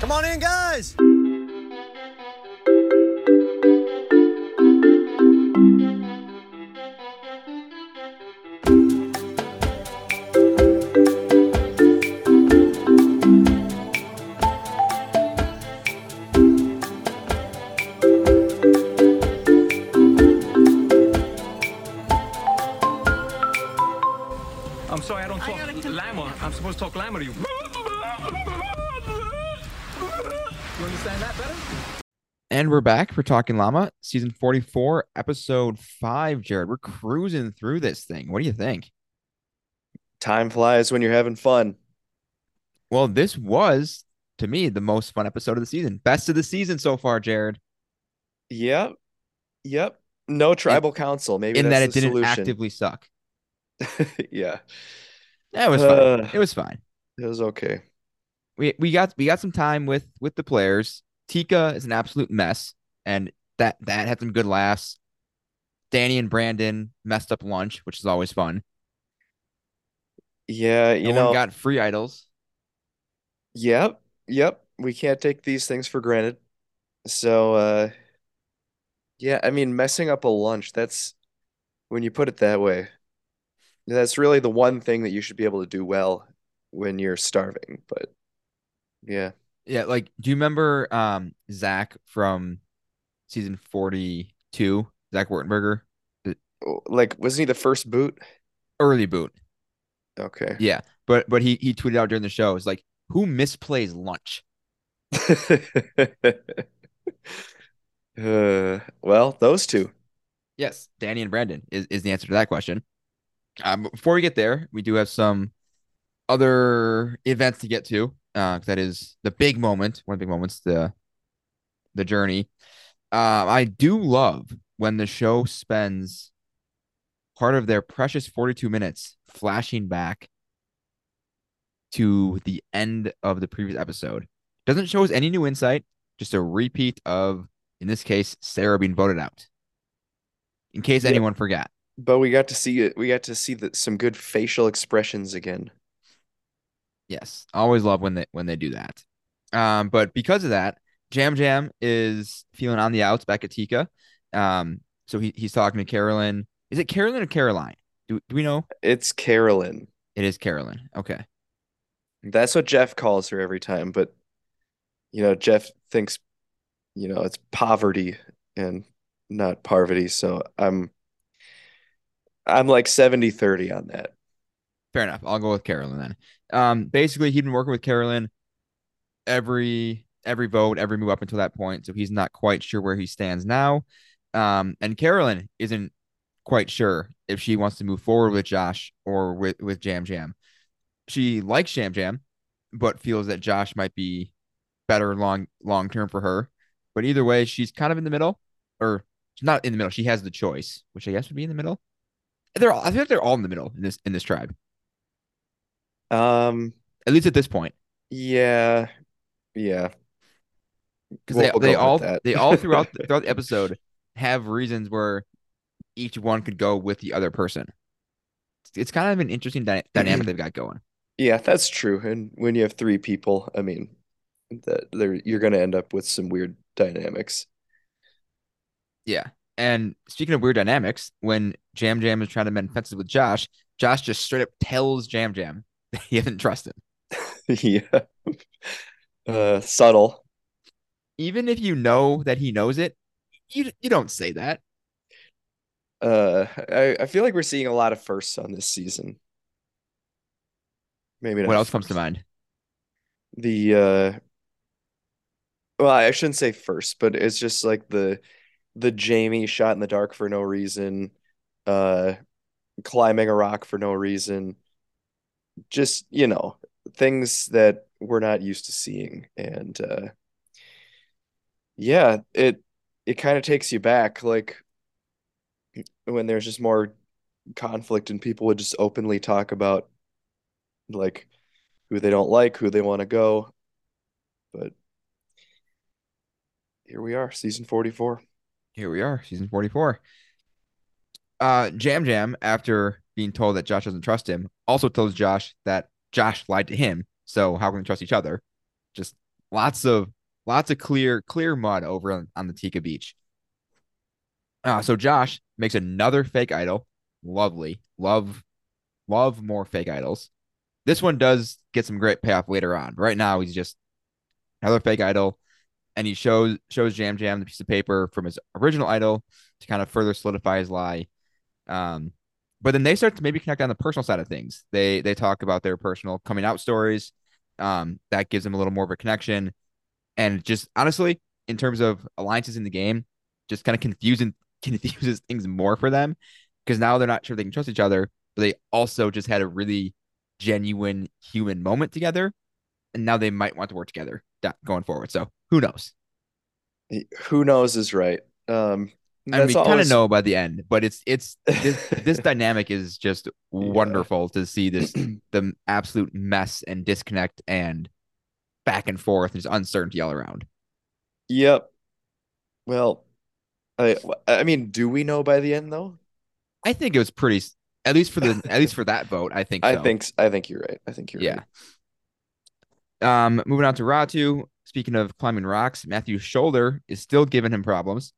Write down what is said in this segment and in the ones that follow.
Come on in, guys. We're back for Talking Llama, season 44, episode 5, Jared. We're cruising through this thing. What do you think? Time flies when you're having fun. Well, this was, to me, the most fun episode of the season. Best of the season so far, Jared, Yep. Yep. No tribal council. Maybe in that it didn't solution. actively suck. yeah. It was fine. Uh. it was fine. It was okay. We we got we got some time with with the players. Tika is an absolute mess, and that that had some good laughs. Danny and Brandon messed up lunch, which is always fun. Yeah, No you one know. got free idols. Yep. Yep. We can't take these things for granted. So uh yeah, I mean messing up a lunch, that's when you put it that way. That's really the one thing that you should be able to do well when you're starving. But yeah. Yeah, like do you remember um Zach from season 42, Zach Wurtenberger? Like, wasn't he the first boot? Early boot. Okay. Yeah. But but he he tweeted out during the show, it's like, who misplays lunch? Uh, well, those two. Yes, Danny and Brandon is, is the answer to that question. Um, before we get there, we do have some other events to get to. Uh, that is the big moment, one of the big moments, the the journey. Uh, I do love when the show spends part of their precious 42 minutes flashing back to the end of the previous episode. Doesn't show us any new insight, just a repeat of, in this case, Sarah being voted out. In case Yep. anyone forgot. But we got to see it. We got to see that some good facial expressions again. Yes, always love when they when they do that. Um, but because of that, Jam Jam is feeling on the outs back at Tika. Um, so he, he's talking to Carolyn. Is it Carolyn or Caroline? Do, do we know? It's Carolyn. It is Carolyn. Okay. That's what Jeff calls her every time. But you know, Jeff thinks, you know, it's poverty and not parvati. So I'm I'm like 70-30 on that. Fair enough. I'll go with Carolyn then. Um, basically, he'd been working with Carolyn every every vote, every move up until that point, so he's not quite sure where he stands now. Um, and Carolyn isn't quite sure if she wants to move forward with Josh or with with Jam Jam. She likes Jam Jam, but feels that Josh might be better long long term for her. But either way, she's kind of in the middle, or she's not in the middle. She has the choice, which I guess would be in the middle. They're all, I think they're all in the middle in this in this tribe, Um, at least at this point. yeah. Yeah. because We'll- they we'll they all they all throughout the, throughout the episode have reasons where each one could go with the other person. It's, it's kind of an interesting dy- dynamic they've got going. Yeah, that's true. And when you have three people, I mean, that there you're gonna end up with some weird dynamics. Yeah. And speaking of weird dynamics, when Jam Jam is trying to mend fences with Josh, Josh just straight up tells Jam Jam he doesn't trust him. Yeah. Uh, subtle. Even if you know that he knows it, you you don't say that. Uh, I, I feel like we're seeing a lot of firsts on this season. Maybe not What else comes to mind? The uh, well, I shouldn't say first, but it's just like the the Jamie shot in the dark for no reason, uh, climbing a rock for no reason. Just, you know, things that we're not used to seeing. And uh yeah, it it kind of takes you back, like when there's just more conflict and people would just openly talk about like who they don't like, who they want to go. But here we are, season 44. Here we are, season 44. Uh, Jam Jam, after being told that Josh doesn't trust him, also tells Josh that Josh lied to him. So how can they trust each other? Just lots of lots of clear clear mud over on, on the Tika Beach. Uh, so Josh makes another fake idol. Lovely. Love love more fake idols. This one does get some great payoff later on. Right now he's just another fake idol and he shows shows Jam Jam the piece of paper from his original idol to kind of further solidify his lie. Um, but then they start to maybe connect on the personal side of things. They they talk about their personal coming out stories. Um, that gives them a little more of a connection, and just honestly, in terms of alliances in the game, just kind of confusing confuses things more for them because now they're not sure they can trust each other. But they also just had a really genuine human moment together, and now they might want to work together going forward. So who knows? Who knows is right. Um, and we kind of know by the end, but it's it's this, this dynamic is just wonderful yeah. to see this the absolute mess and disconnect and back and forth, there's uncertainty all around. Yep. Well, I I mean, do we know by the end though? I think it was pretty at least for the at least for that vote. I think. I think I think you're right. I think you're yeah. Right. Um, moving on to Ratu. Speaking of climbing rocks, Matthew's shoulder is still giving him problems.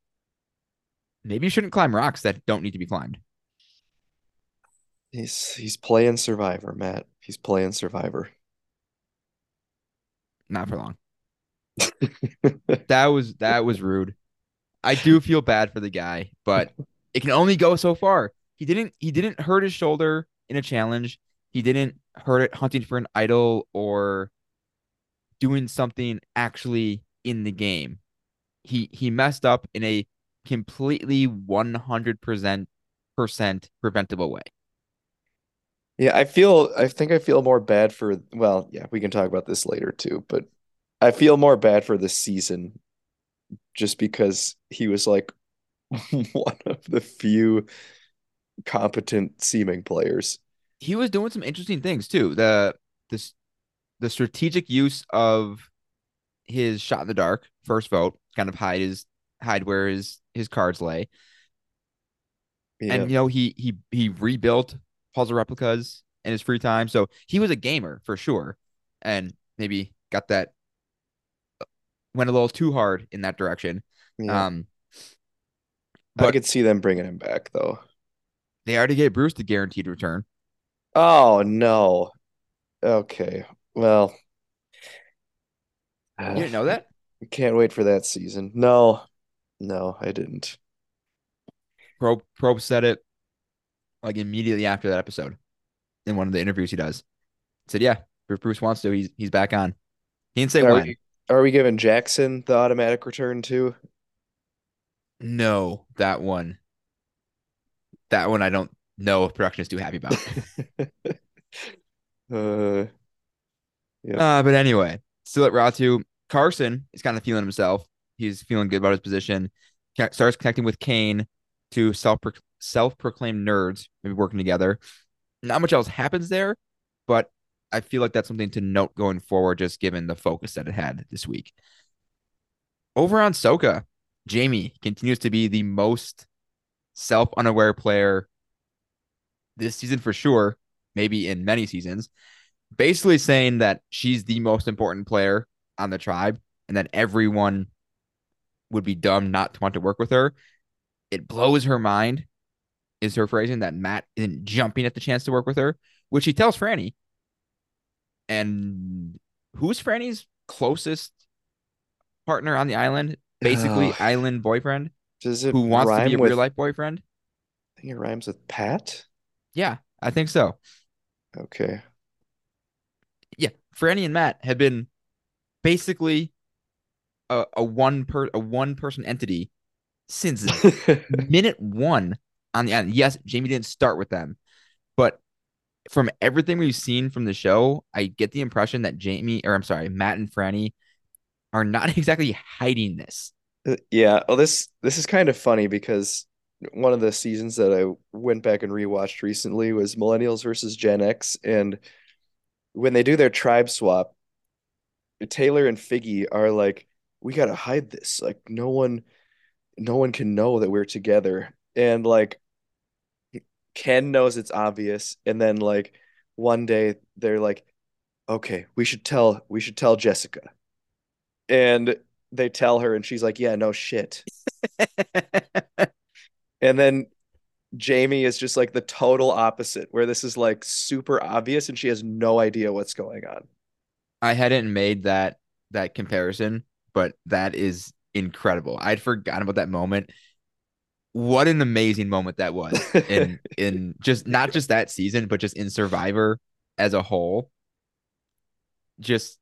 Maybe you shouldn't climb rocks that don't need to be climbed. He's he's playing Survivor, Matt. He's playing Survivor. Not for long. that was that was rude. I do feel bad for the guy, but it can only go so far. He didn't he didn't hurt his shoulder in a challenge. He didn't hurt it hunting for an idol or doing something actually in the game. He he messed up in a completely 100% preventable way. Yeah, I feel I think I feel more bad for well, yeah, we can talk about this later too, but I feel more bad for this season just because he was like one of the few competent seeming players. He was doing some interesting things too. The this the strategic use of his shot in the dark first vote, kind of hide his hide where his his cards lay. Yeah. And you know, he he he rebuilt puzzle replicas in his free time. So he was a gamer for sure. And maybe got that went a little too hard in that direction. Yeah. Um but I could see them bringing him back though. They already gave Bruce the guaranteed return. Oh no. Okay. Well, you didn't know that? Can't wait for that season. No, no, I didn't. Probst Probst said it like immediately after that episode in one of the interviews he does. He said, "Yeah, if Bruce wants to, he's he's back on." He didn't say are when. We, are we giving Jackson the automatic return too? No, that one. That one I don't know if production is too happy about. uh, yeah. Uh, but anyway, still at Ratu. Carson is kind of feeling himself. He's feeling good about his position. Starts connecting with Kane to self self proclaimed nerds, maybe working together. Not much else happens there, but I feel like that's something to note going forward, just given the focus that it had this week. Over on Soka, Jamie continues to be the most self unaware player this season for sure, maybe in many seasons. Basically saying that she's the most important player on the tribe and that everyone would be dumb not to want to work with her. It blows her mind, is her phrasing that Matt isn't jumping at the chance to work with her, which he tells Frannie. And who's Frannie's closest partner on the island? Basically, island boyfriend. Does it who wants to be a with, real life boyfriend? I think it rhymes with Pat. Yeah, I think so. Okay. Yeah, Frannie and Matt have been basically a, a one per a one person entity since minute one on the end. Yes, Jamie didn't start with them, but from everything we've seen from the show, I get the impression that Jamie, or I'm sorry, Matt and Franny are not exactly hiding this. Uh, yeah. Well, this this is kind of funny because one of the seasons that I went back and rewatched recently was Millennials versus Gen X, and when they do their tribe swap, Taylor and Figgy are like, we gotta hide this. Like no one no one can know that we're together. And like Ken knows it's obvious. And then like one day they're like, okay, we should tell we should tell Jessica. and they tell her, and she's like, "Yeah, no shit." And then Jamie is just like the total opposite, where this is like super obvious, and she has no idea what's going on. I hadn't made that that comparison, but that is incredible. I'd forgotten about that moment. What an amazing moment that was in in just not just that season, but just in Survivor as a whole. Just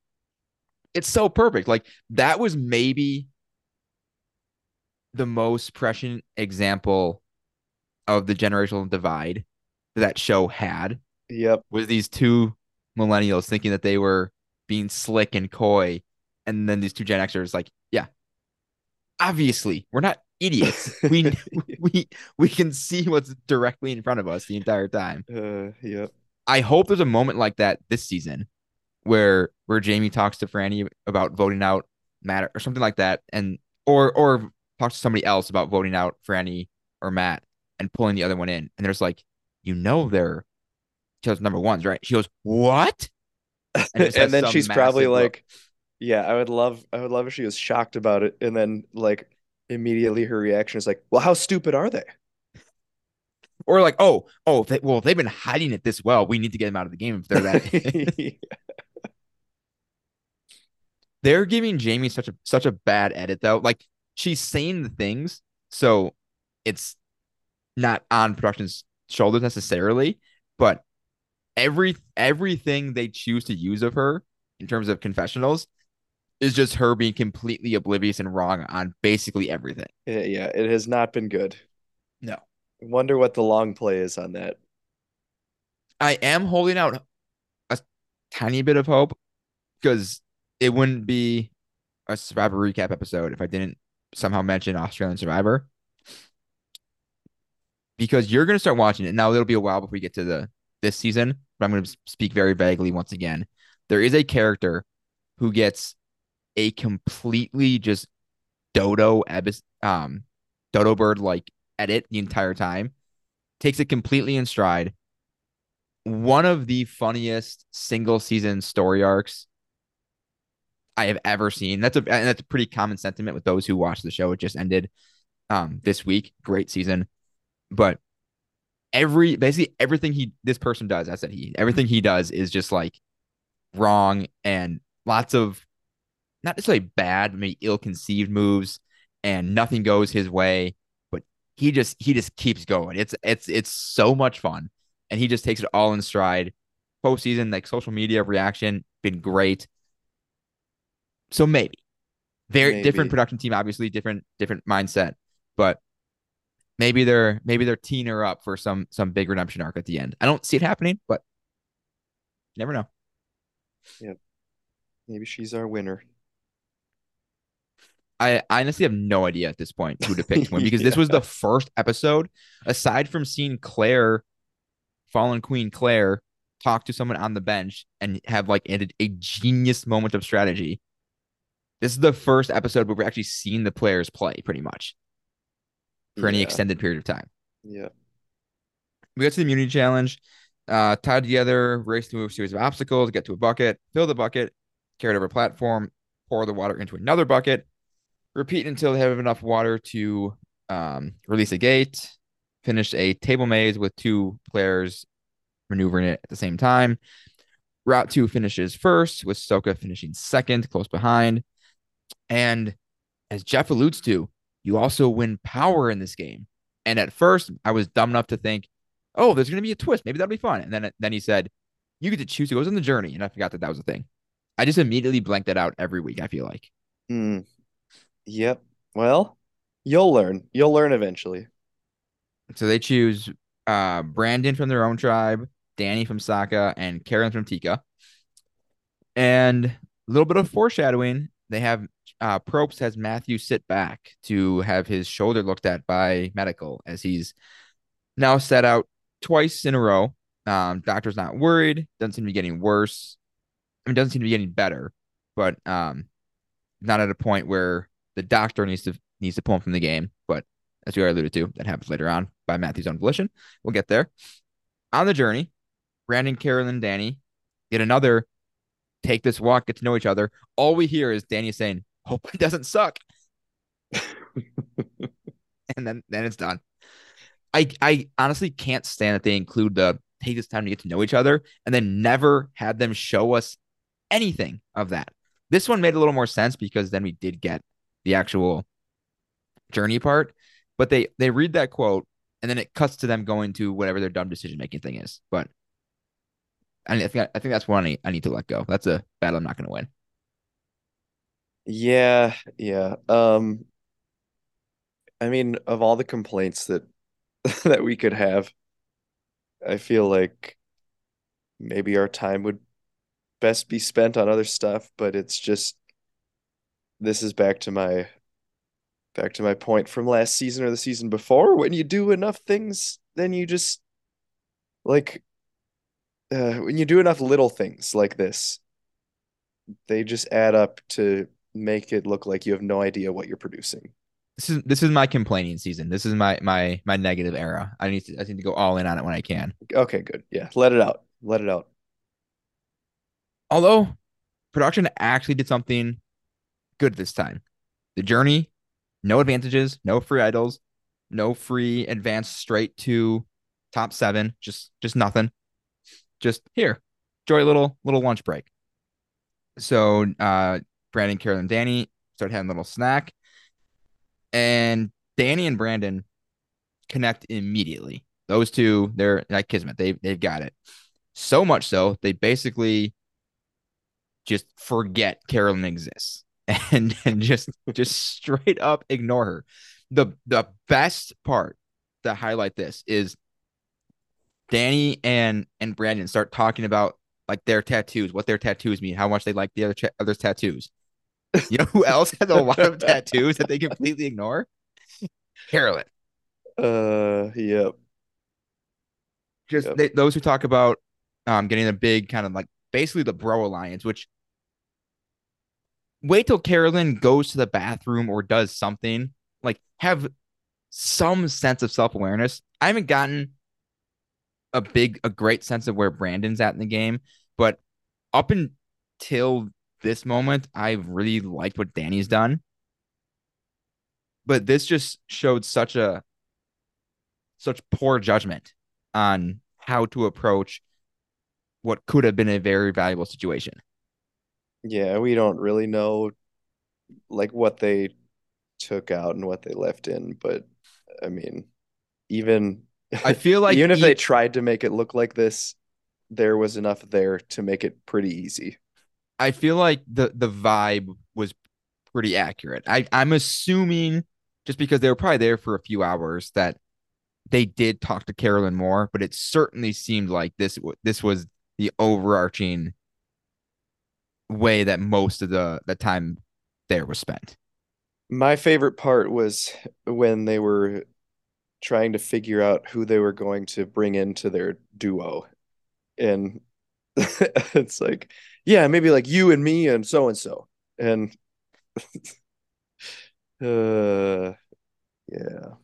it's so perfect. Like that was maybe the most prescient example of the generational divide that show had Yep. was these two millennials thinking that they were being slick and coy, and then these two Gen Xers like, yeah, obviously we're not idiots. We we we can see what's directly in front of us the entire time. Uh, yep. I hope there's a moment like that this season where where Jamie talks to Franny about voting out Matt or something like that, and or or talks to somebody else about voting out Franny or Matt and pulling the other one in, and there's like, you know, they're chose number ones, right? She goes, what? And, has then she's probably look. like, "Yeah, I would love, I would love if she was shocked about it." And then like immediately her reaction is like, "Well, how stupid are they?" Or like, oh, oh, they, well, they've been hiding it this well. We need to get them out of the game if they're that. they're giving Jamie such a such a bad edit though. Like she's saying the things, so it's not on production's shoulders necessarily, but every everything they choose to use of her in terms of confessionals is just her being completely oblivious and wrong on basically everything. Yeah, yeah, it has not been good. No. Wonder what the long play is on that. I am holding out a tiny bit of hope because it wouldn't be a Survivor recap episode if I didn't somehow mention Australian Survivor. Because you're going to start watching it. Now, it'll be a while before we get to the this season, but I'm going to speak very vaguely once again. There is a character who gets a completely just dodo um dodo bird like edit the entire time, takes it completely in stride. One of the funniest single season story arcs I have ever seen. That's a and that's a pretty common sentiment with those who watch the show. It just ended um this week. Great season. But every basically everything he this person does, I said he everything he does is just like wrong and lots of not necessarily bad, maybe ill-conceived moves, and nothing goes his way. But he just he just keeps going. It's it's it's so much fun, and he just takes it all in stride. Postseason, like social media reaction, been great. So maybe very Maybe. different production team, obviously different different mindset, but maybe they're maybe they're teeing her up for some some big redemption arc at the end. I don't see it happening, but never know. Yeah, maybe she's our winner. I, honestly have no idea at this point who to pick to win because this was the first episode, aside from seeing Claire, fallen Queen Claire, talk to someone on the bench and have like a, a genius moment of strategy. This is the first episode where we're actually seeing the players play pretty much for any extended period of time. Yeah. We got to the immunity challenge, uh, tied together, race through a series of obstacles, get to a bucket, fill the bucket, carry it over a platform, pour the water into another bucket, repeat until they have enough water to um, release a gate, finish a table maze with two players maneuvering it at the same time. Ratu finishes first, with Soka finishing second, close behind. And as Jeff alludes to, you also win power in this game. And at first, I was dumb enough to think, oh, there's going to be a twist. Maybe that'll be fun. And then, then he said, you get to choose who goes on the journey. And I forgot that that was a thing. I just immediately blanked that out every week, I feel like. Hmm. Yep. Well, you'll learn. You'll learn eventually. So they choose uh, Brandon from their own tribe, Danny from Soka, and Karen from Tika. And a little bit of foreshadowing. They have uh, Probst has Matthew sit back to have his shoulder looked at by medical as he's now set out twice in a row. Um, doctor's not worried. Doesn't seem to be getting worse. I mean, doesn't seem to be getting better, but um, not at a point where the doctor needs to needs to pull him from the game. But as we already alluded to, that happens later on by Matthew's own volition. We'll get there. On the journey, Brandon, Carolyn, Danny get another take this walk, get to know each other. All we hear is Danny saying, Hope it doesn't suck. and then then it's done. I I honestly can't stand that they include the take this time to get to know each other and then never had them show us anything of that. This one made a little more sense because then we did get the actual journey part, but they they read that quote and then it cuts to them going to whatever their dumb decision making thing is. But I think I think that's one I I need to let go. That's a battle I'm not going to win. Yeah, yeah. Um, I mean, of all the complaints that that we could have, I feel like maybe our time would best be spent on other stuff, but it's just this is back to my back to my point from last season or the season before. When you do enough things, then you just like uh, when you do enough little things like this, they just add up to make it look like you have no idea what you're producing. This is this is my complaining season. This is my my my negative era. I need to I need to go all in on it when I can. Okay, good. Yeah, let it out. Let it out. Although production actually did something good this time. The journey, no advantages, no free idols, no free advance straight to top seven, just just nothing. Just here. Enjoy a little little lunch break. So uh Brandon, Carolyn, Danny start having a little snack. And Danny and Brandon connect immediately. Those two, they're like kismet. They they've got it. So much so they basically just forget Carolyn exists and and just just straight up ignore her. The the best part to highlight this is Danny and and Brandon start talking about like their tattoos, what their tattoos mean, how much they like the other ch- other's tattoos. You know who else has a lot of tattoos that they completely ignore? Carolyn. Uh, yep. Just Yep. they, those who talk about um getting a big kind of like basically the bro alliance, which wait till Carolyn goes to the bathroom or does something like have some sense of self awareness. I haven't gotten a big, a great sense of where Brandon's at in the game, but up until this moment, I've really liked what Danny's done. But this just showed such a such poor judgment on how to approach what could have been a very valuable situation. Yeah, we don't really know like what they took out and what they left in, but I mean, even I feel like even if e- they tried to make it look like this, there was enough there to make it pretty easy. I feel like the the vibe was pretty accurate. I I'm assuming just because they were probably there for a few hours that they did talk to Carolyn more, but it certainly seemed like this this was the overarching way that most of the the time there was spent. My favorite part was when they were trying to figure out who they were going to bring into their duo. And it's like, yeah, maybe like you and me and so and so. And uh yeah.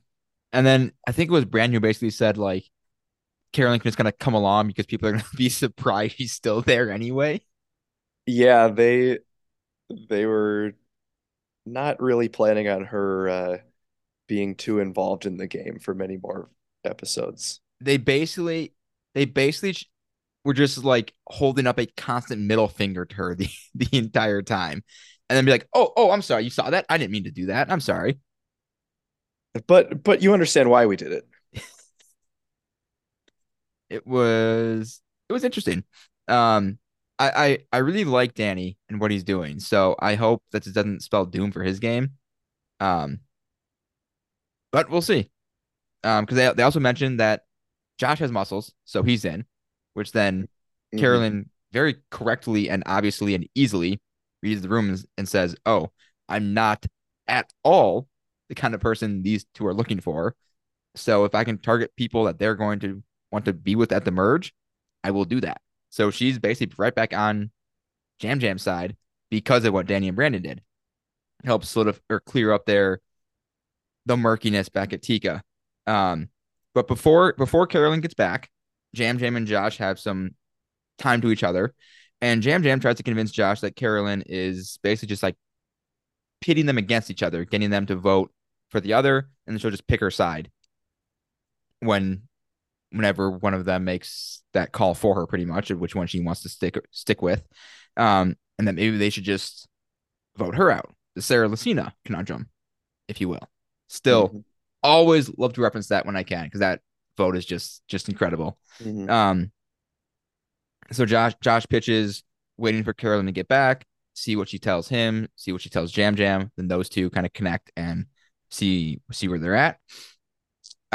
And then I think it was Brandon basically said like Carolyn kind of come along because people are gonna be surprised she's still there anyway. Yeah, they they were not really planning on her uh being too involved in the game for many more episodes. They basically they basically were just like holding up a constant middle finger to her the, the entire time. And then be like, oh, oh, I'm sorry, you saw that? I didn't mean to do that. I'm sorry. But but you understand why we did it. It was it was interesting. Um I, I I really like Danny and what he's doing. So I hope that this doesn't spell doom for his game. Um but we'll see. Um because they they also mentioned that Josh has muscles, so he's in, which then Mhm. Carolyn very correctly and obviously and easily reads the room and says, "Oh, I'm not at all the kind of person these two are looking for. So if I can target people that they're going to want to be with at the merge, I will do that." So she's basically right back on Jam Jam side because of what Danny and Brandon did. Helps sort of or clear up their the murkiness back at Tika. Um, but before before Carolyn gets back, Jam Jam and Josh have some time to each other. And Jam Jam tries to convince Josh that Carolyn is basically just like pitting them against each other, getting them to vote for the other, and then she'll just pick her side when whenever one of them makes that call for her pretty much of which one she wants to stick stick with. Um, and then maybe they should just vote her out. The Sarah Lacina conundrum, if you will. Still Mhm. always love to reference that when I can because that vote is just just incredible. Mhm. Um, so Josh Josh pitches, waiting for Carolyn to get back, see what she tells him, see what she tells Jam Jam. Then those two kind of connect and see see where they're at.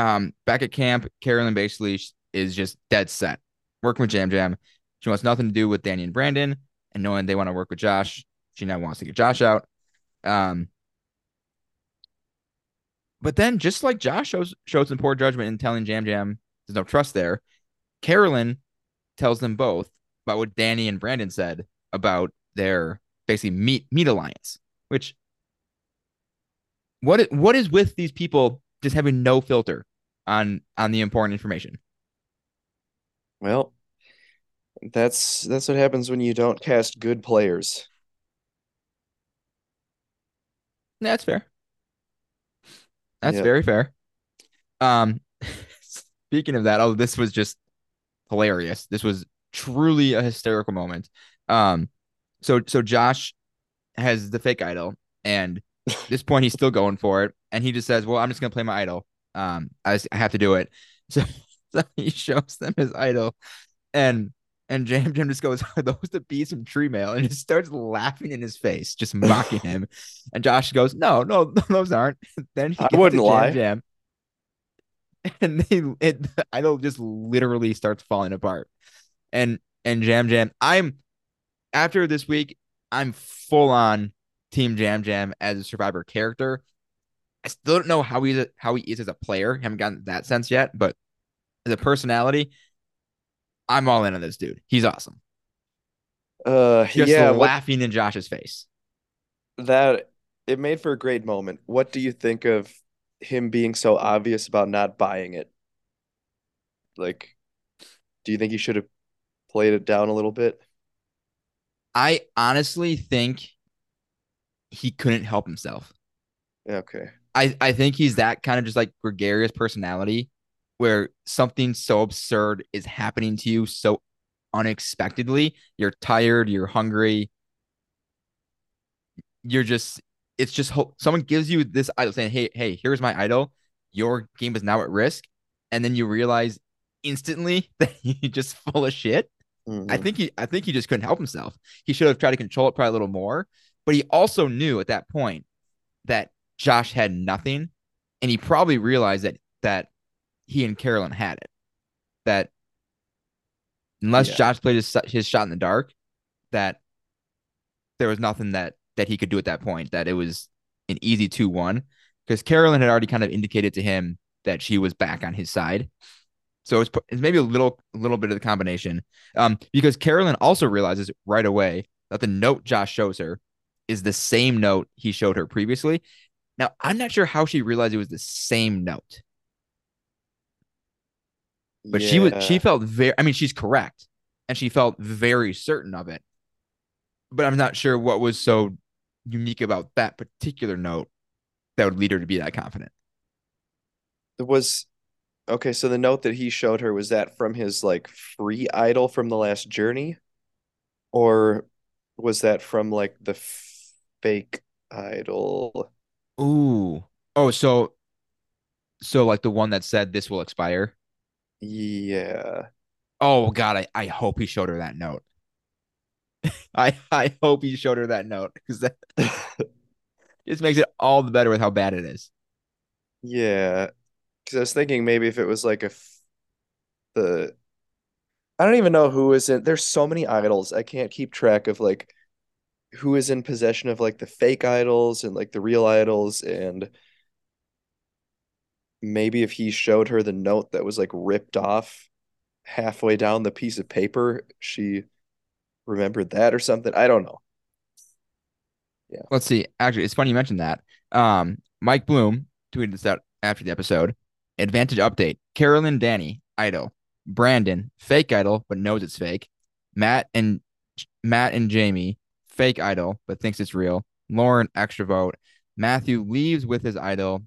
Um, back at camp, Carolyn basically is just dead set working with Jam Jam. She wants nothing to do with Danny and Brandon, and knowing they want to work with Josh, she now wants to get Josh out. Um, but then, just like Josh shows shows some poor judgment in telling Jam Jam there's no trust there, Carolyn tells them both about what Danny and Brandon said about their basically meat meat alliance. Which what what is with these people just having no filter on on the important information? Well, that's that's what happens when you don't cast good players. That's fair. That's Yeah. very fair. Um, speaking of that, oh, this was just hilarious. This was truly a hysterical moment. Um, so so Josh has the fake idol, and at this point he's still going for it, and he just says, "Well, I'm just gonna play my idol. Um, I, just, I have to do it." So, so he shows them his idol, and and Jam Jam just goes, "Are those the bees from Tree Mail?" and just starts laughing in his face, just mocking him. And Josh goes, "No, no, those aren't." Then he I wouldn't Jam lie. Jam, and they it, the idol just literally starts falling apart. And and Jam Jam, I'm after this week, I'm full on Team Jam Jam as a Survivor character. I still don't know how he's how he is as a player. Haven't gotten that sense yet, but as a personality, I'm all in on this dude. He's awesome. Uh, Just yeah, what, laughing in Josh's face. that it made for a great moment. What do you think of him being so obvious about not buying it? Like, do you think he should have played it down a little bit? I honestly think he couldn't help himself. Okay. I, I think he's that kind of just like gregarious personality where something so absurd is happening to you so unexpectedly. You're tired, you're hungry. You're just it's just hope someone gives you this idol saying, Hey, hey, here's my idol. Your game is now at risk. And then you realize instantly that you're just full of shit. I Mhm. think he I think he just couldn't help himself. He should have tried to control it probably a little more, but he also knew at that point that Josh had nothing, and he probably realized that that he and Carolyn had it. That unless Yeah. Josh played his his shot in the dark, that there was nothing that that he could do at that point. That it was an easy two one because Carolyn had already kind of indicated to him that she was back on his side. So it's, it's maybe a little a little bit of the combination. Um, because Carolyn also realizes right away that the note Josh shows her is the same note he showed her previously. Now, I'm not sure how she realized it was the same note, but she was she felt very I mean, she's correct and she felt very certain of it. But I'm not sure what was so unique about that particular note that would lead her to be that confident. It was okay, so the note that he showed her was that from his like free idol from the last journey? Or was that from like the fake idol? Ooh. Oh, so so like the one that said this will expire. Yeah. Oh God, I, I hope he showed her that note. I I hope he showed her that note because that just makes it all the better with how bad it is. Yeah. Because I was thinking maybe if it was like a the I don't even know who is in there's so many idols. I can't keep track of like who is in possession of like the fake idols and like the real idols and maybe if he showed her the note that was like ripped off halfway down the piece of paper, she remembered that or something. I don't know. Yeah. Let's see. Actually, it's funny you mentioned that. Um, Mike Bloom tweeted this out after the episode. Advantage update: Carolyn, Danny, idol, Brandon, fake idol, but knows it's fake. Matt and Matt and Jamie, fake idol, but thinks it's real. Lauren extra vote. Matthew leaves with his idol,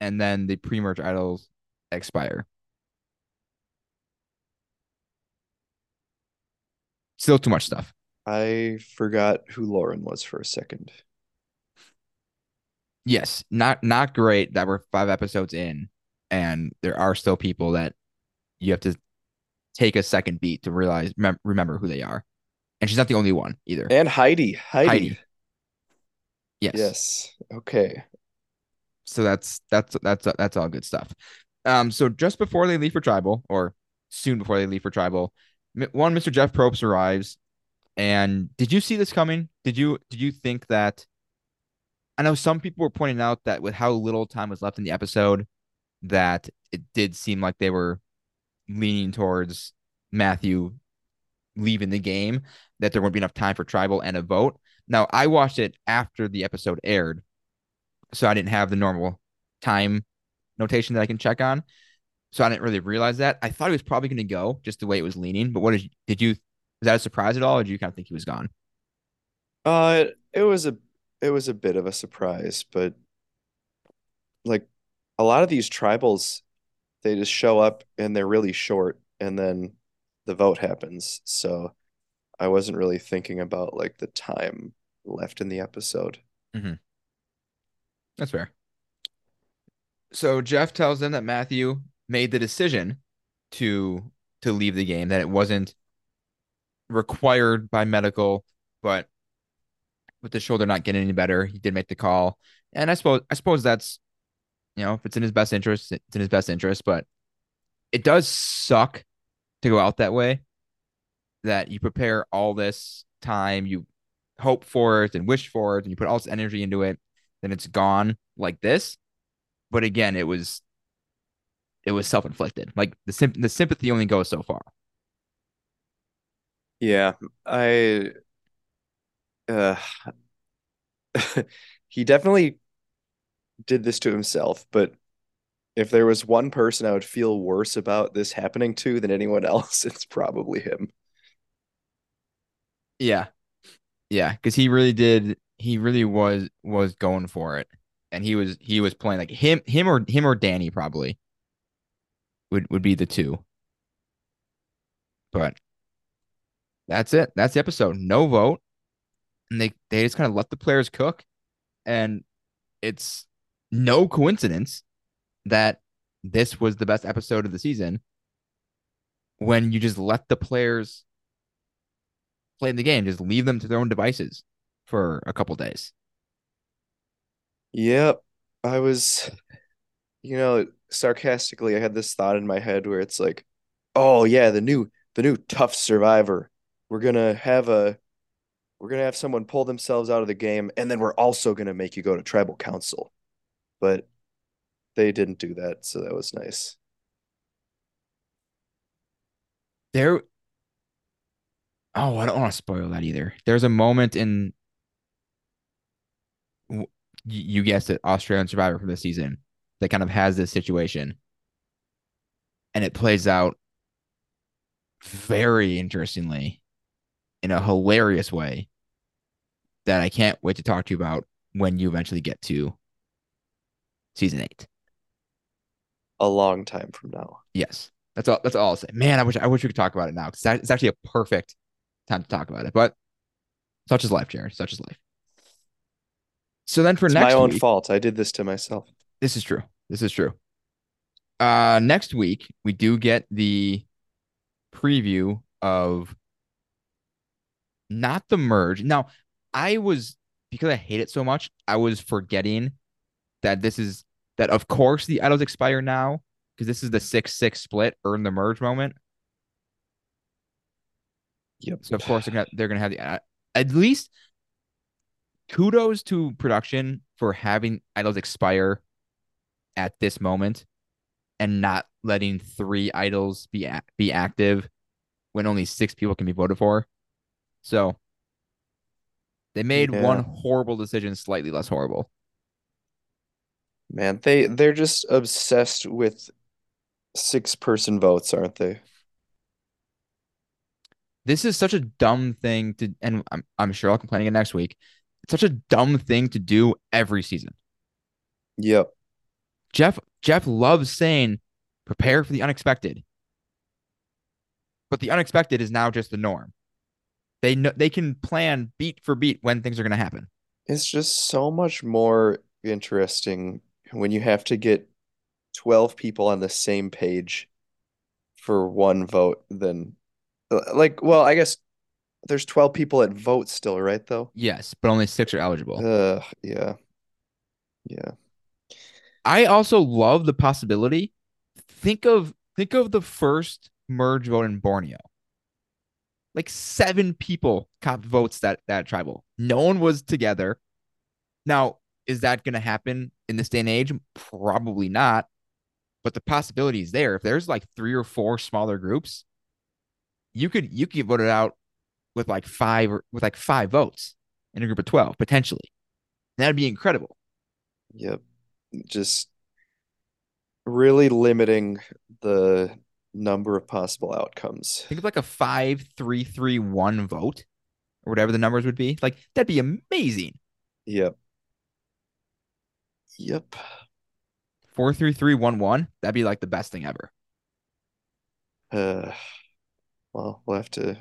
and then the pre-merge idols expire. Still too much stuff. I forgot who Lauren was for a second. Yes, not not great that we're five episodes in, and there are still people that you have to take a second beat to realize mem- remember who they are. And she's not the only one either. And Heidi. Heidi. Heidi. Yes. Yes. Okay. So that's that's that's that's all good stuff. Um, so just before they leave for tribal, or soon before they leave for tribal, one Mr. Jeff Probst arrives. And did you see this coming? Did you did you think that? I know some people were pointing out that with how little time was left in the episode, that it did seem like they were leaning towards Matthew leaving the game, that there wouldn't be enough time for tribal and a vote. Now, I watched it after the episode aired, so I didn't have the normal time notation that I can check on. So I didn't really realize that. I thought he was probably going to go just the way it was leaning. But what did you, did you? Was that a surprise at all, or did you kind of think he was gone? Uh, it was a it was a bit of a surprise, but like a lot of these tribals, they just show up and they're really short, and then the vote happens. So I wasn't really thinking about like the time left in the episode. Mm-hmm. That's fair. So Jeff tells them that Matthew made the decision to to leave the game, that it wasn't required by medical, but with the shoulder not getting any better, he did make the call. And I suppose I suppose that's you know, if it's in his best interest, it's in his best interest, but it does suck to go out that way. That you prepare all this time, you hope for it and wish for it, and you put all this energy into it, then it's gone like this. But again, it was it was self inflicted. Like the sim- the sympathy only goes so far. Yeah, I uh he definitely did this to himself, but if there was one person I would feel worse about this happening to than anyone else, it's probably him. Yeah, yeah, because he really did. He really was was going for it, and he was he was playing like him him or him or Danny probably would would be the two. But that's it. That's the episode. No vote, and they they just kind of let the players cook, and it's no coincidence that this was the best episode of the season when you just let the players play the game, just leave them to their own devices for a couple days. Yep. I was, you know, sarcastically, I had this thought in my head where it's like, oh yeah, the new the new tough survivor. We're gonna have a we're gonna have someone pull themselves out of the game, and then we're also gonna make you go to tribal council. But they didn't do that, so that was nice. There Oh, I don't want to spoil that either. There's a moment in you guessed it, Australian Survivor from the season that kind of has this situation. And it plays out very interestingly in a hilarious way that I can't wait to talk to you about when you eventually get to season eight. A long time from now. Yes. That's all that's all I'll say. Man, I wish I wish we could talk about it now because it's actually a perfect time to talk about it. But such is life, Jared. Such is life. So then for It's next my own week, fault. I did this to myself. this is true. This is true. Uh next week we do get the preview of not the merge. Now, I was because I hate it so much, I was forgetting that this is that of course the idols expire now because this is the 6-6 split earn the merge moment. Yep. So of course they're gonna they're gonna have the uh, at least kudos to production for having idols expire at this moment and not letting three idols be a- be active when only six people can be voted for. So they made Yeah. one horrible decision slightly less horrible. Man, they they're just obsessed with six person votes, aren't they? This is such a dumb thing to, and I'm I'm sure I'll complain again next week It's such a dumb thing to do every season. Yep. Jeff Jeff loves saying prepare for the unexpected. But the unexpected is now just the norm. They know they can plan beat for beat when things are going to happen. It's just so much more interesting when you have to get 12 people on the same page for one vote then like well, I guess there's 12 people at vote still, right though? Yes, but only 6 are eligible. Uh, yeah. Yeah. I also love the possibility. Think of think of the first merge vote in Borneo. Like seven people got votes that that tribal. No one was together. Now, is that going to happen in this day and age? Probably not. But the possibility is there. If there's like three or four smaller groups, you could you could get voted out with like five or with like five votes in a group of 12 potentially. That'd be incredible. Yep. Just really limiting the number of possible outcomes. Think of like a five, three, three, one vote or whatever the numbers would be. Like that'd be amazing. Yep. Yep. Four, three, three, one, one. That'd be like the best thing ever. Uh, well, we'll have to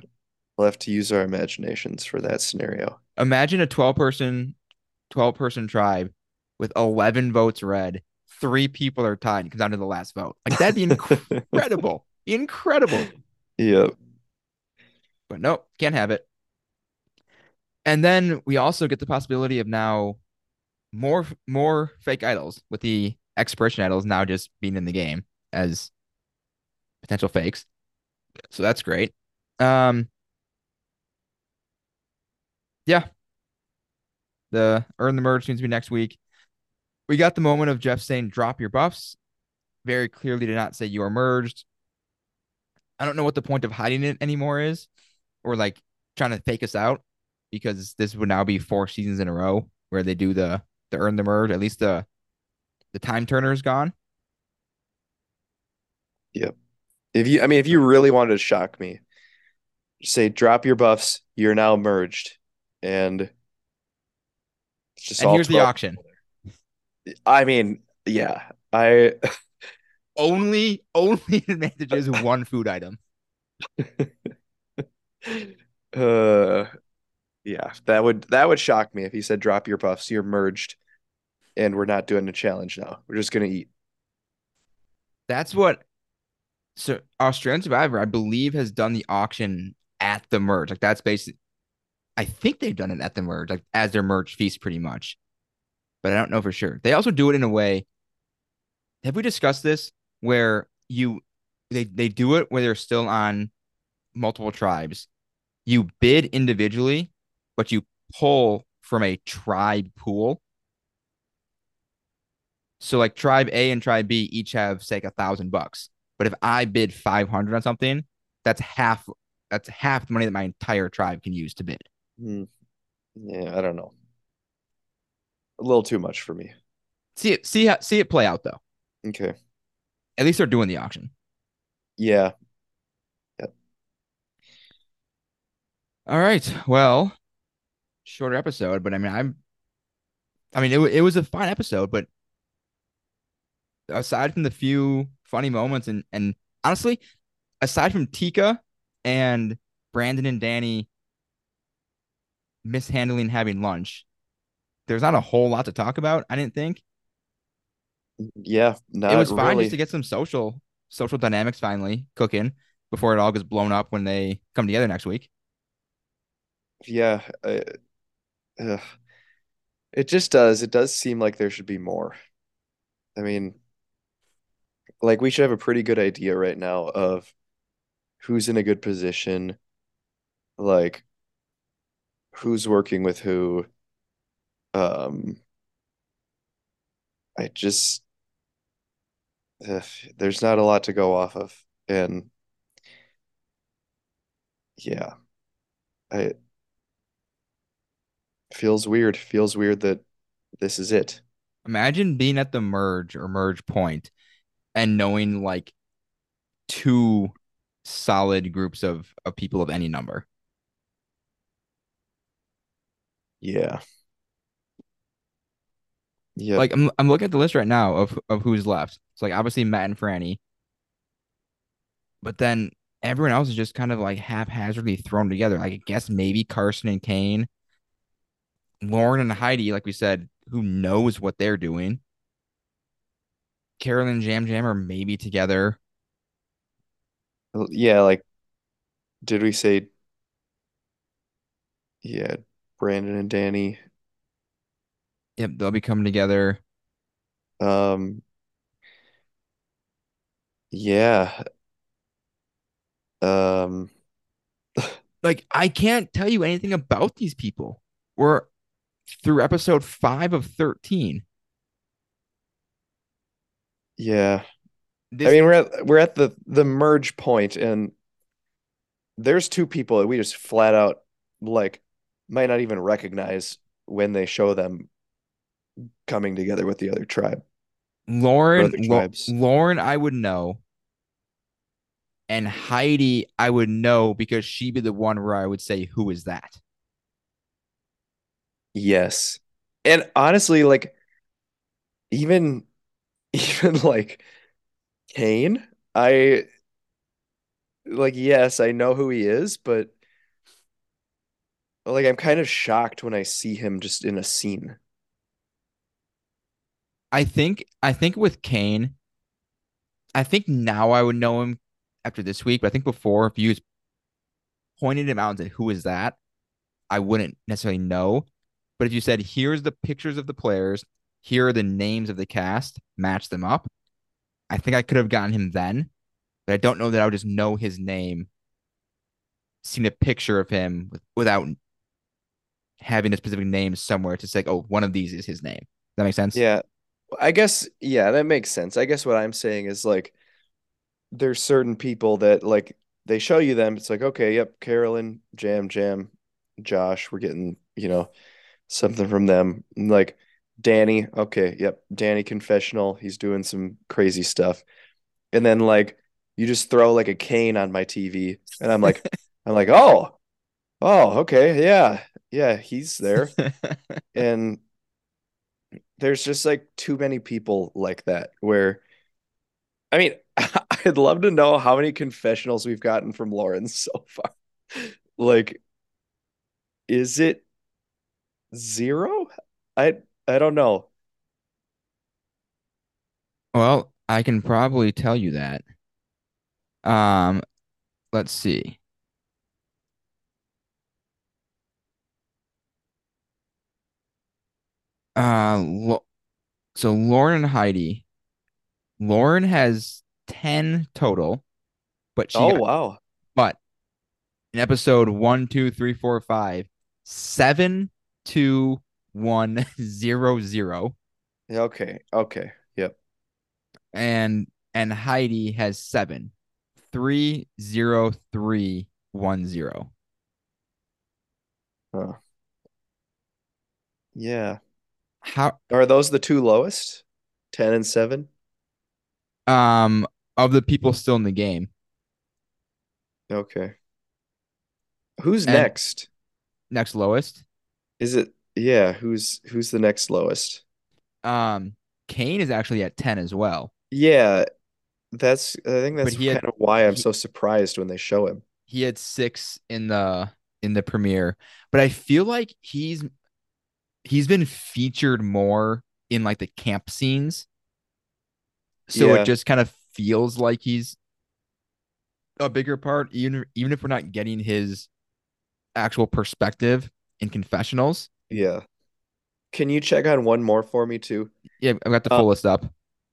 we'll have to use our imaginations for that scenario. Imagine a 12 person 12 person tribe with 11 votes red. Three people are tied and comes down to the last vote. Like that'd be incredible. incredible. Yep. But nope, can't have it. And then we also get the possibility of now more more fake idols with the expiration idols now just being in the game as potential fakes. So that's great. Um yeah. The earn the merge seems to be next week. We got the moment of Jeff saying drop your buffs. Very clearly did not say you are merged. I don't know what the point of hiding it anymore is, or like trying to fake us out, because this would now be four seasons in a row where they do the the earn the merge. At least the the time turner is gone. Yep. If you, I mean, if you really wanted to shock me, say drop your buffs. You're now merged, and it's just And here's the 12 auction. I mean, yeah, I Only only advantages one food item. uh yeah, that would that would shock me if he said drop your buffs, you're merged, and we're not doing a challenge now. We're just gonna eat. That's what so Australian Survivor, I believe, has done the auction at the merge. Like that's basically I think they've done it at the merge, like as their merge feast pretty much. But I don't know for sure. They also do it in a way. Have we discussed this where you they they do it where they're still on multiple tribes. You bid individually, but you pull from a tribe pool. So like tribe A and tribe B each have say like a thousand bucks. But if I bid five hundred on something, that's half that's half the money that my entire tribe can use to bid. Hmm. Yeah, I don't know. A little too much for me. See it see how see it play out though. Okay. At least they're doing the auction. Yeah. Yep. All right. Well, shorter episode, but I mean, I'm, I mean, it, it was a fun episode, but aside from the few funny moments and, and honestly, aside from Tika and Brandon and Danny mishandling having lunch, there's not a whole lot to talk about. I didn't think Yeah. Not it was fine really. just to get some social, social dynamics finally cooking before it all gets blown up when they come together next week. Yeah. I, ugh. It just does. It does seem like there should be more. I mean, like we should have a pretty good idea right now of who's in a good position, like who's working with who. Um, I just ugh, there's not a lot to go off of, and yeah, I feels weird. Feels weird that this is it. Imagine being at the merge or merge point and knowing like two solid groups of, of people of any number. Yeah. Yeah. Like I'm I'm looking at the list right now of of who's left. It's like obviously Matt and Frannie, but then everyone else is just kind of like haphazardly thrown together. Like I guess maybe Carson and Kane, Lauren and Heidi, like we said, who knows what they're doing. Carolyn and Yam Yam are maybe together. Yeah, like did we say yeah, Brandon and Danny. Yep, they'll be coming together. Um yeah. Um Like I can't tell you anything about these people. We're through episode five of 13. Yeah. This, I mean, we're at we're at the the merge point and there's two people that we just flat out like might not even recognize when they show them coming together with the other tribe. Lauren, other Lau- Lauren, I would know. And Heidi, I would know because she'd be the one where I would say, Who is that? Yes. And honestly, like even even like Kane, I like yes, I know who he is, but like I'm kind of shocked when I see him just in a scene. I think I think with Kane, I think now I would know him after this week, but I think before, if you pointed him out and said, Who is that? I wouldn't necessarily know. But if you said, Here's the pictures of the players, here are the names of the cast, match them up, I think I could have gotten him then. But I don't know that I would just know his name, seen a picture of him with, without having a specific name somewhere to say, Oh, one of these is his name. Does that make sense? Yeah. I guess yeah, that makes sense. I guess what I'm saying is like there's certain people that like they show you them. It's like, okay, yep, Carolyn, Yam, Yam, Josh, we're getting, you know, something from them. Like Danny, okay, yep, Danny confessional, he's doing some crazy stuff. And then like you just throw like a Kane on my TV and I'm like I'm like, "Oh. Oh, okay. Yeah. Yeah, he's there." And there's just like too many people like that where I mean, I'd love to know how many confessionals we've gotten from Lauren so far. Like, is it zero? I I don't know. Well, I can probably tell you that. Um, let's see. Uh, Lo- so Lauren and Heidi. Lauren has 10 total, but she Oh got, wow. but in episode one, two, three, four, five, seven, two, one, zero, zero, okay. Okay. Yep. and and Heidi has seven, three, zero, three, one, zero. Huh. Yeah. How Are those the two lowest? 10 and 7? um of the people still in the game, Okay. Who's And- next? next lowest, Is it yeah, who's who's the next lowest? um, Kane is actually at 10 as well. Yeah, that's I think that's had- kind of why I'm he- so surprised when they show him. he had six in the in the premiere but i feel like he's he's been featured more in like the camp scenes so Yeah. it just kind of feels like he's a bigger part even even if we're not getting his actual perspective in confessionals Yeah. Can you check on one more for me too? yeah i've got the Uh, full list up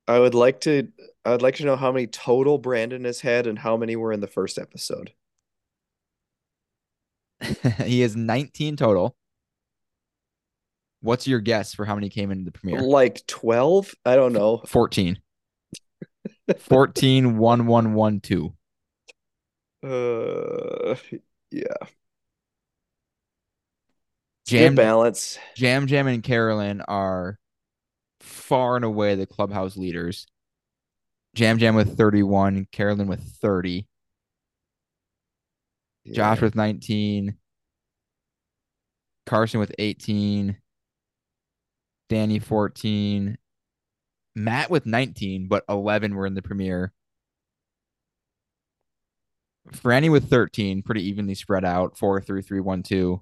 I would like to I would like to know how many total Brandon has had and how many were in the first episode. he has 19 total what's your guess for how many came into the premiere Like 12? I don't know. 14 14 1 1 1 2 Uh yeah. Jam- good balance. Yam Yam and Carolyn are far and away the clubhouse leaders. Yam Yam with 31, Carolyn with 30, Josh with 19, Carson with 18, Danny 14, Matt with 19, but 11 were in the premiere. Frannie with 13, pretty evenly spread out. Four, three, three, one, two.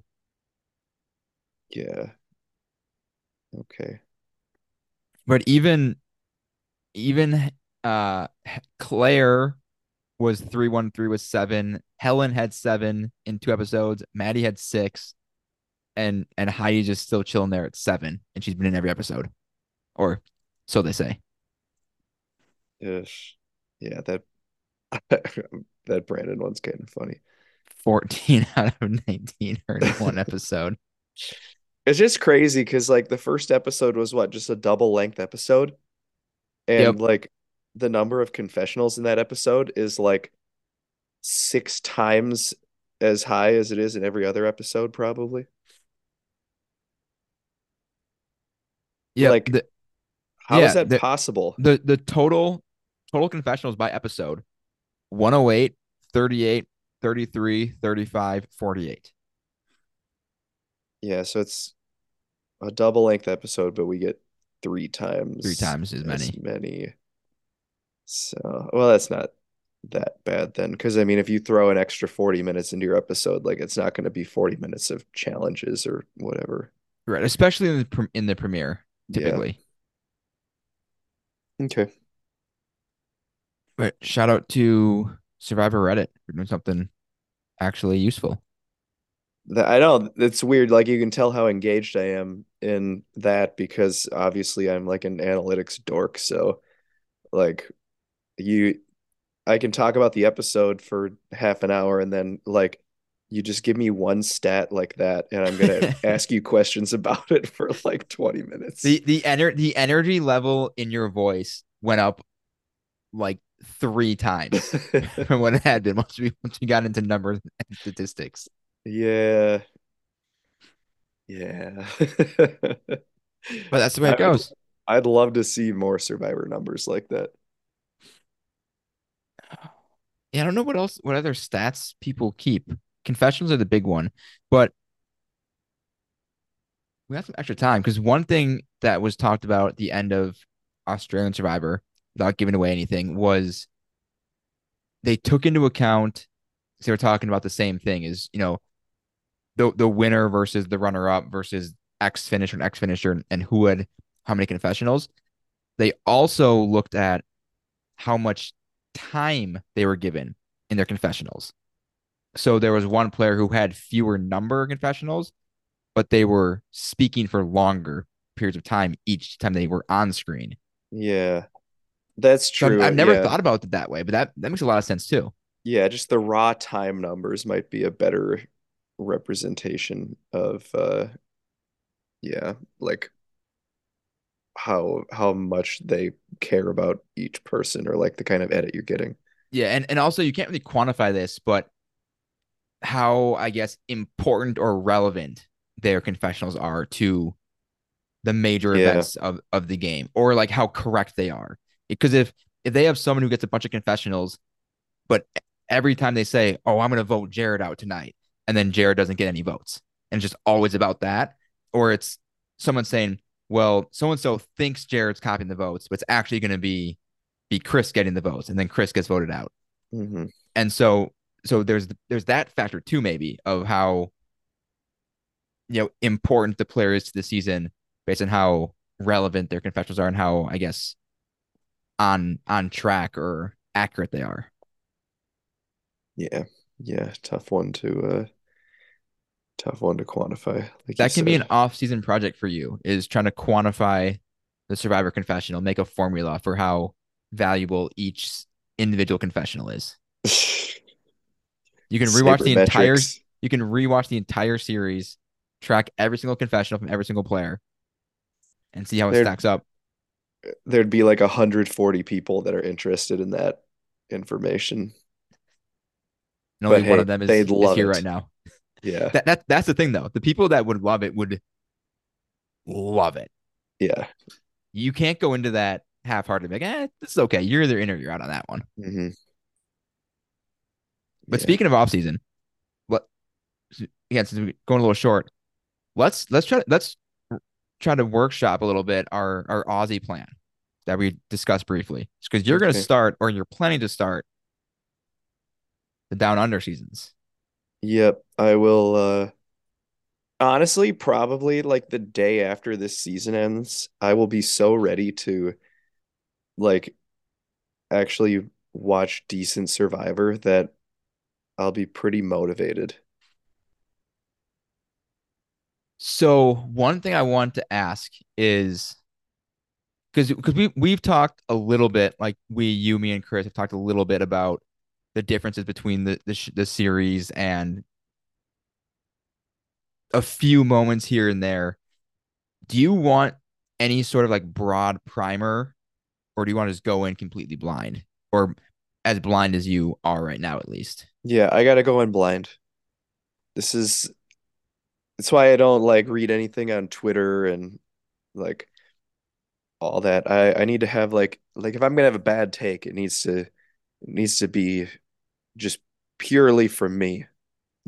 Yeah. Okay. But even even uh Claire was three one three with seven. Helen had seven in two episodes. Maddy had six, and and Heidi's just still chilling there at seven, and she's been in every episode, or so they say. Yes. Yeah, that that Brandon one's kind of funny. Fourteen out of nineteen are in one episode. It's just crazy because like the first episode was what, just a double length episode? And Yep. like the number of confessionals in that episode is like six times as high as it is in every other episode, probably. Yeah, Like, the, How is Yeah, that the- possible? the the total total confessionals by episode 108 38 33 35 48 Yeah, so it's a double length episode, but we get three times three times as many as many. So, well, that's not that bad then, because I mean, if you throw an extra 40 minutes into your episode, like it's not going to be 40 minutes of challenges or whatever. right especially in the in the premiere Yeah. typically Okay. but shout out to survivor reddit for doing something actually useful That, I know it's weird. Like you can tell how engaged I am in that because obviously I'm like an analytics dork. So like you I can talk about the episode for half an hour and then like you just give me one stat like that and I'm gonna ask you questions about it for like 20 minutes. the the ener- the energy level in your voice went up like three times from what it had been once we once we got into numbers and statistics Yeah. Yeah. but that's the way it I would- goes I'd love to see more survivor numbers like that. Yeah, I don't know what else, what other stats people keep. Confessions are the big one, but we have some extra time because one thing that was talked about at the end of Australian Survivor, without giving away anything, was they took into account. They were talking about the same thing: is you know, the the winner versus the runner up versus X finisher and X finisher, and who had how many confessionals. They also looked at how much time they were given in their confessionals. So there was one player who had fewer number of confessionals, but they were speaking for longer periods of time each time they were on screen. Yeah. That's So true. I've never yeah. thought about it that way, but that, that makes a lot of sense too. Yeah, just the raw time numbers might be a better representation of uh yeah, like how how much they care about each person or like the kind of edit you're getting. Yeah, and, and also you can't really quantify this, but how I guess important or relevant their confessionals are to the major Yeah. events of, of the game, or like how correct they are. Because if if they have someone who gets a bunch of confessionals, but every time they say, "Oh, I'm going to vote Jared out tonight," and then Jared doesn't get any votes, and it's just always about that, or it's someone saying, "Well, so and so thinks Jared's copying the votes, but it's actually going to be be Chris getting the votes, and then Chris gets voted out." hmm and so so there's there's that factor too maybe of how you know important the player is to the season based on how relevant their confessionals are and how I guess on on track or accurate they are. Yeah. Yeah, tough one to uh tough one to quantify. Like That can be an off-season project for you is trying to quantify the survivor confessional, make a formula for how valuable each individual confessional is. You can rewatch the entire you can rewatch the entire series, track every single confessional from every single player, and see how it There- stacks up. There'd be like 140 people that are interested in that information. And only But one hey, of them is, is here it. right now. Yeah. That, that that's the thing though. The people that would love it would love it. Yeah. You can't go into that half-hearted like, eh, this is okay. You're either in or you're out on that one. hmm But Yeah. speaking of off season, what again, since we're going a little short, let's let's try let's try to workshop a little bit our our Aussie plan that we discussed briefly. Because you're going to start, or you're planning to start, the down under seasons. Yep, I will uh honestly probably like the day after this season ends, I will be so ready to like actually watch decent Survivor that I'll be pretty motivated. So one thing I want to ask is because because we we've talked a little bit, like we, you, me, and Chris have talked a little bit about the differences between the the, the series and a few moments here and there. Do you want any sort of like broad primer, or do you want to just go in completely blind, or as blind as you are right now, at least? Yeah, I gotta go in blind. This is that's why I don't like read anything on Twitter and like all that. I I need to have like like if I'm gonna have a bad take, it needs to it needs to be just purely from me,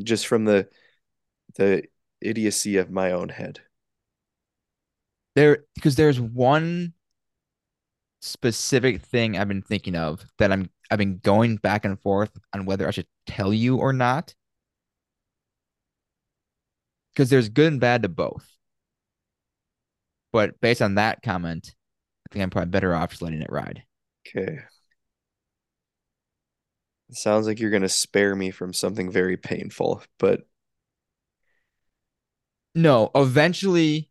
just from the the idiocy of my own head. There, because there's one specific thing I've been thinking of that I'm I've been going back and forth on whether I should tell you or not. Because there's good and bad to both. But based on that comment, I think I'm probably better off just letting it ride. Okay. It sounds like you're gonna spare me from something very painful, but No, eventually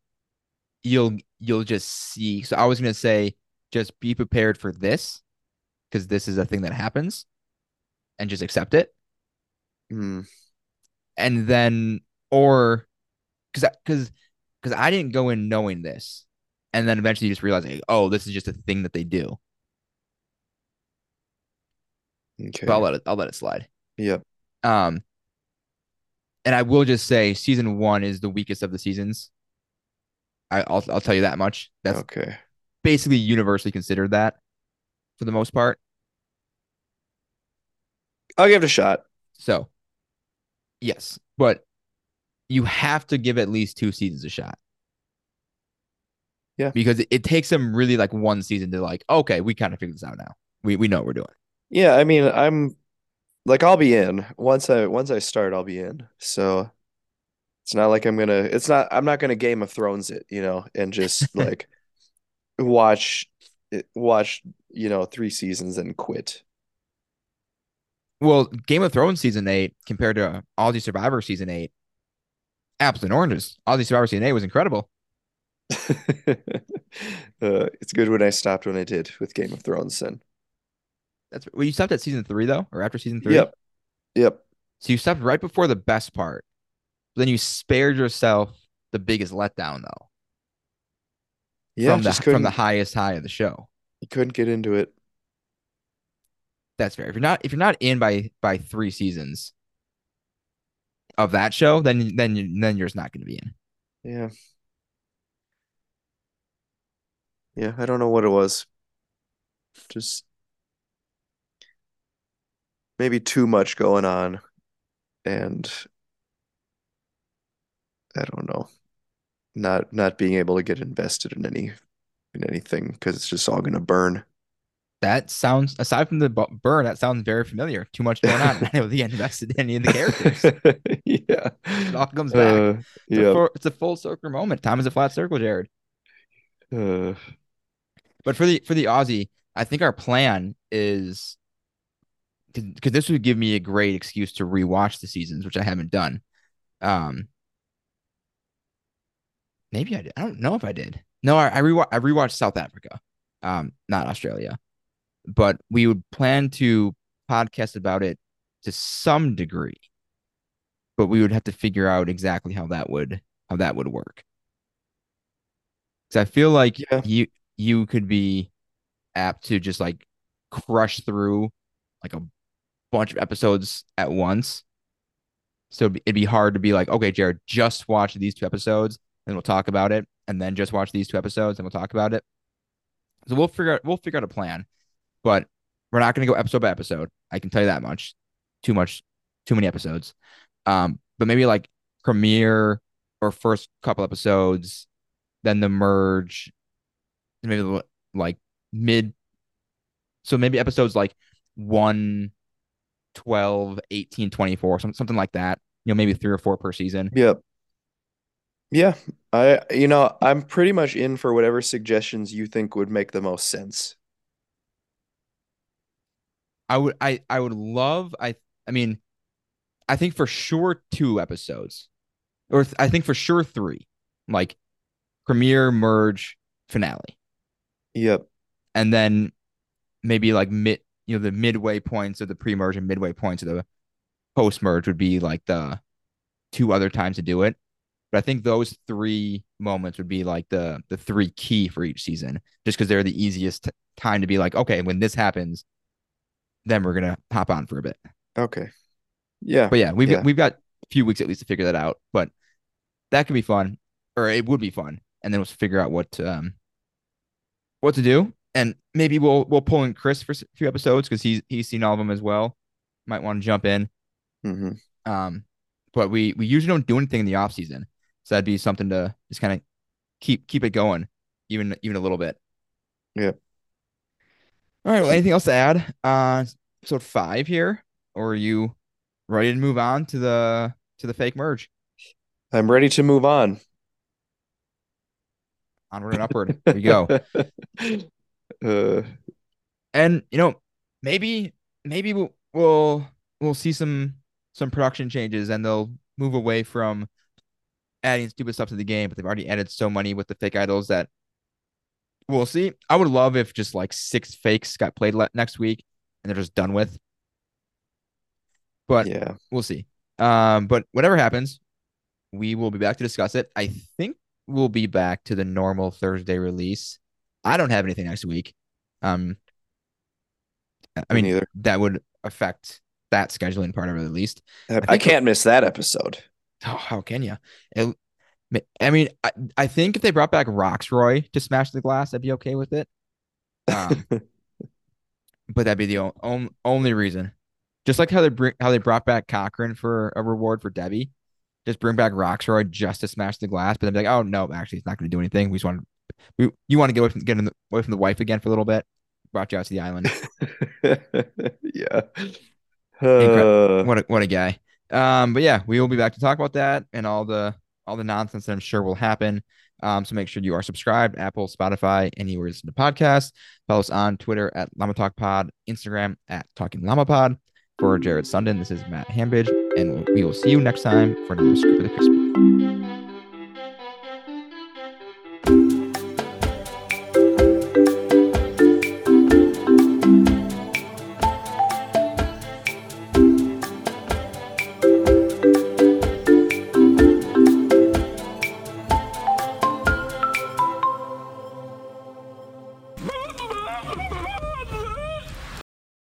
you'll you'll just see. So I was gonna say just be prepared for this because this is a thing that happens and just accept it. hmm, and then or because because because I didn't go in knowing this, and then eventually you just realize, like, oh, this is just a thing that they do. Okay. So I'll let it I'll let it slide. Yep. Um, and I will just say, season one is the weakest of the seasons. I, I'll I'll tell you that much. That's Okay. basically universally considered that for the most part. I'll give it a shot. So, yes, but you have to give at least two seasons a shot. Yeah. Because it, it takes them really like one season to like, okay, we kind of figured this out now. We we know what we're doing. Yeah, I mean, I'm like I'll be in. Once I once I start, I'll be in. So it's not like I'm gonna it's not I'm not gonna Game of Thrones it, you know, and just like watch it watch, you know, three seasons and quit. Well, Game of Thrones season eight compared to Aussie Survivor season eight, apples and oranges. Aussie Survivor season eight was incredible. Uh, it's good when I stopped when I did with Game of Thrones then. That's well, you stopped at season three though, or after season three. Yep. Yep. So you stopped right before the best part. Then you spared yourself the biggest letdown though. Yeah, from the from the highest high of the show. You couldn't get into it. That's fair. If you're not if you're not in by by three seasons of that show, then then you, then you're just not going to be in. Yeah. Yeah, I don't know what it was. Just maybe too much going on and I don't know. Not not being able to get invested in any in anything because it's just all gonna burn. That sounds aside from the burn, that sounds very familiar. Too much going on. Not able to get invested in any of the characters. Yeah. It all comes back. Uh, It's, a yeah. full, it's a full circle moment. Time is a flat circle, Jared. Uh, But for the for the Aussie, I think our plan is because this would give me a great excuse to rewatch the seasons, which I haven't done. Um, maybe I did. I don't know if I did. No, I I, rewa- I rewatched South Africa, um, not Australia. But we would plan to podcast about it to some degree, but we would have to figure out exactly how that would how that would work. Because I feel like Yeah. you you could be apt to just like crush through like a bunch of episodes at once. So it'd be, hard to be like, okay, Jared, just watch these two episodes, and we'll talk about it, and then just watch these two episodes, and we'll talk about it. So we'll figure out we'll figure out a plan, but we're not going to go episode by episode. I can tell you that much. Too much, too many episodes. Um, but maybe like premiere or first couple episodes, then the merge, And maybe like mid. So maybe episodes like 1, 12, 18, 24, some, something like that. You know, maybe three or four per season. Yep. Yeah. I you know, I'm pretty much in for whatever suggestions you think would make the most sense. I would I I would love I I mean I think for sure two episodes. Or th- I think for sure three. Like premiere, merge, finale. Yep. And then maybe like mid you know the midway points of the pre-merge and midway points of the post-merge would be like the two other times to do it. But I think those three moments would be like the the three key for each season, just because they're the easiest t- time to be like, okay, when this happens, then we're gonna hop on for a bit. Okay. Yeah. But yeah, we've Yeah. got, we've got a few weeks at least to figure that out. But that could be fun, or it would be fun, and then we'll figure out what um what to do, and maybe we'll we'll pull in Chris for a few episodes because he's he's seen all of them as well. Might want to jump in. hmm Um, but we we usually don't do anything in the off season, so that'd be something to just kind of keep keep it going, even even a little bit. Yeah. All right. Well, anything else to add? Uh, episode five here, or are you ready to move on to the to the fake merge? I'm ready to move on. Onward and upward. Here we go. Uh, And you know, maybe maybe we'll we'll we'll see some some production changes, and they'll move away from adding stupid stuff to the game. But they've already added so many with the fake idols that we'll see. I would love if just like six fakes got played le- next week, and they're just done with. But yeah. we'll see. Um, but whatever happens, we will be back to discuss it. I think we'll be back to the normal Thursday release. I don't have anything next week. Um, I Me mean neither. that would affect that scheduling part of it at least. I, I can't miss that episode. Oh, how can you? I mean, I, I think if they brought back Roxroy to smash the glass, I'd be okay with it. Um, but that'd be the o- on, only reason. Just like how they bring how they brought back Cochran for a reward for Debbie, just bring back Roxroy just to smash the glass. But then be like, oh no, actually, it's not going to do anything. We just want we you want to get away from get the, away from the wife again for a little bit. Brought you out to the island. yeah. Uh, what a what a guy. Um, but yeah, we will be back to talk about that and all the all the nonsense that I'm sure will happen. Um, so make sure you are subscribed, Apple, Spotify, anywhere you listen to podcasts. Follow us on Twitter at Llama Talk Pod, Instagram at Talking Llama Pod. For Jared Sundin, this is Matt Hambidge, and we will see you next time for another scoop of the crispy.